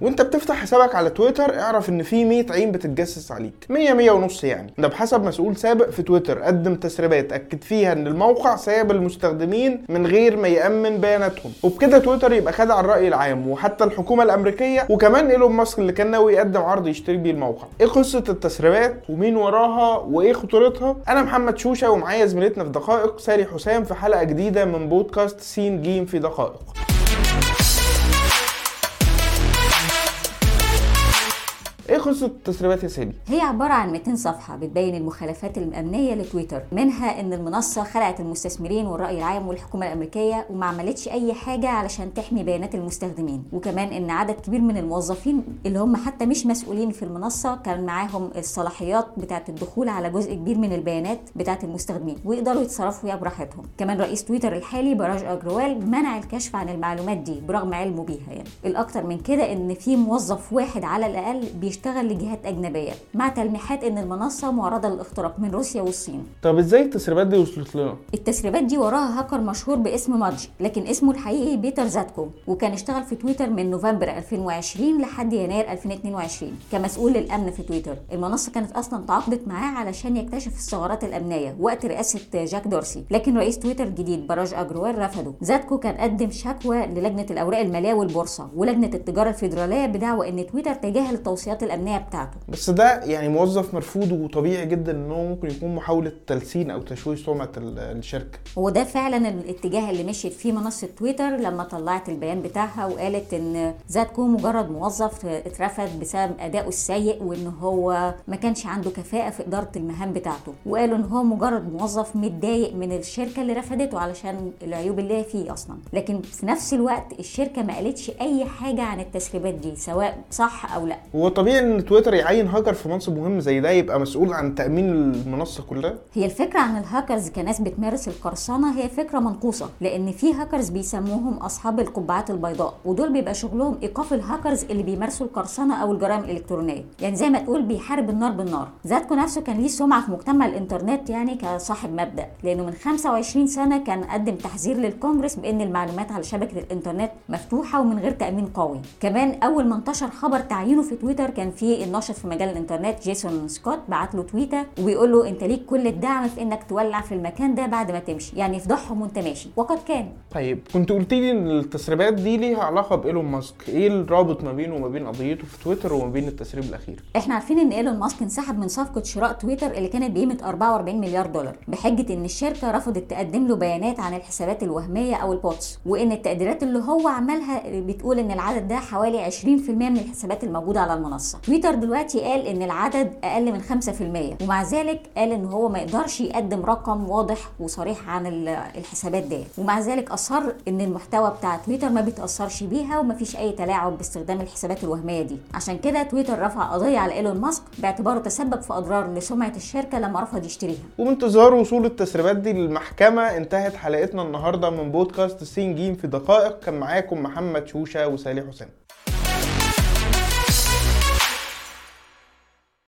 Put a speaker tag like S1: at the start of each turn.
S1: وانت بتفتح حسابك على تويتر اعرف ان في 100 عين بتتجسس عليك. 100 100 ونص يعني. ده بحسب مسؤول سابق في تويتر. قدم تسريبات اكد فيها ان الموقع سايب المستخدمين من غير ما يأمن بياناتهم. وبكده تويتر يبقى خدع الرأي العام وحتى الحكومة الأمريكية وكمان إيلون ماسك اللي كان ناوي يقدم عرض يشتري بيه الموقع. إيه قصة التسريبات؟ ومين وراها؟ وايه خطورتها؟ أنا محمد شوشة ومعايا زميلتنا في دقائق ساري حسام في حلقة جديدة من بودكاست سين جيم في دقائق. إيه قصة التسريبات يا سالي
S2: هي عبارة عن 200 صفحة بتبين المخالفات الأمنية لتويتر. منها إن المنصة خلعت المستثمرين والرأي العام والحكومة الأمريكية وما عملتش أي حاجة علشان تحمي بيانات المستخدمين. وكمان إن عدد كبير من الموظفين اللي هم حتى مش مسؤولين في المنصة كان معاهم الصلاحيات بتاعة الدخول على جزء كبير من البيانات بتاعة المستخدمين ويقدروا يتصرفوا فيها براحتهم. كمان رئيس تويتر الحالي براج أجروال منع الكشف عن المعلومات دي برغم علمه بيها يعني. الأكتر من كده إن في موظف واحد على الأقل بيشتغل لجهات أجنبية مع تلميحات إن المنصة معرضة للاختراق من روسيا والصين.
S1: طب إزاي التسريبات دي وصلت لنا
S2: التسريبات دي وراها هاكر مشهور باسم مادج لكن اسمه الحقيقي بيتر زاتكو وكان اشتغل في تويتر من نوفمبر 2020 لحد يناير 2022 كمسؤول للامن في تويتر. المنصة كانت أصلا تعاقدت معاه علشان يكتشف الثغرات الأمنية وقت رئاسة جاك دورسي لكن رئيس تويتر الجديد براج اجروال رفضه. زاتكو كان قدم شكوى للجنة الأوراق المالية والبورصة ولجنة التجارة الفيدرالية بدعوى إن تويتر تجاهل التوصيات الأمنية بتاعته.
S1: بس ده يعني موظف مرفوض وطبيعي جدا ان هو ممكن يكون محاولة تلسين أو تشويه سمعة ال- الشركة.
S2: هو ده فعلا الاتجاه اللي مشيت فيه منصة تويتر لما طلعت البيان بتاعها وقالت إن زاتكو مجرد موظف اترفد بسبب ادائه السيء وإن هو ما كانش عنده كفاءة في إدارة المهام بتاعته. وقالوا إن هو مجرد موظف متضايق من الشركة اللي رفضته علشان العيوب اللي هي فيه أصلا. لكن في نفس الوقت الشركة ما قالتش أي حاجة عن التسريبات دي سواء صح أو لأ.
S1: هو طبيعي ان تويتر يعين هاكر في منصب مهم زي ده يبقى مسؤول عن تأمين المنصة كلها؟
S2: هي الفكرة عن الهاكرز كناس بتمارس القرصنة هي فكرة منقوصة لأن في هاكرز بيسموهم أصحاب القبعات البيضاء ودول بيبقى شغلهم إيقاف الهاكرز اللي بيمارسوا القرصنة أو الجرائم الإلكترونية. يعني زي ما تقول بيحارب النار بالنار. زاتكو نفسه كان ليه سمعة في مجتمع الإنترنت يعني كصاحب مبدأ لأنه من 25 سنة كان قدم تحذير للكونجرس بأن المعلومات على شبكة الإنترنت مفتوحة ومن غير تأمين قوي. كمان أول ما انتشر خبر تعيينه في تويتر كان في الناشط في مجال الإنترنت جيسون سكوت بعت له tweet وبيقول له أنت ليك كل الدعم في إنك تولع في المكان ده بعد ما تمشي يعني افضحهم وأنت ماشي وقد كان.
S1: طيب كنت قلت لي إن التسريبات دي ليها علاقة بإيلون ماسك. إيه الرابط ما بينه وما بين قضيته في تويتر وما بين التسريب الأخير؟
S2: إحنا عارفين إن إيلون ماسك انسحب من صفقة شراء تويتر اللي كانت بقيمة 44 مليار دولار بحجة إن الشركة رفضت تقدم له بيانات عن الحسابات الوهمية أو ال bots وإن التقديرات اللي هو عملها بتقول إن العدد ده حوالي 20% من الحسابات الموجودة على المنصة. تويتر دلوقتي قال إن العدد أقل من 5% ومع ذلك قال إن هو ما يقدرش يقدم رقم واضح وصريح عن ال- الحسابات دي ومع ذلك أصر إن المحتوى بتاع تويتر ما بيتأثرش بيها وما فيش أي تلاعب باستخدام الحسابات الوهمية دي. عشان كده تويتر رفع قضية على إيلون ماسك باعتباره تسبب في أضرار لسمعة الشركة لما رفض يشتريها.
S1: وبانتظار وصول التسريبات دي للمحكمة انتهت حلقتنا النهارده من بودكاست سين جيم في دقائق. كان معاكم محمد شوشة وسالي حسام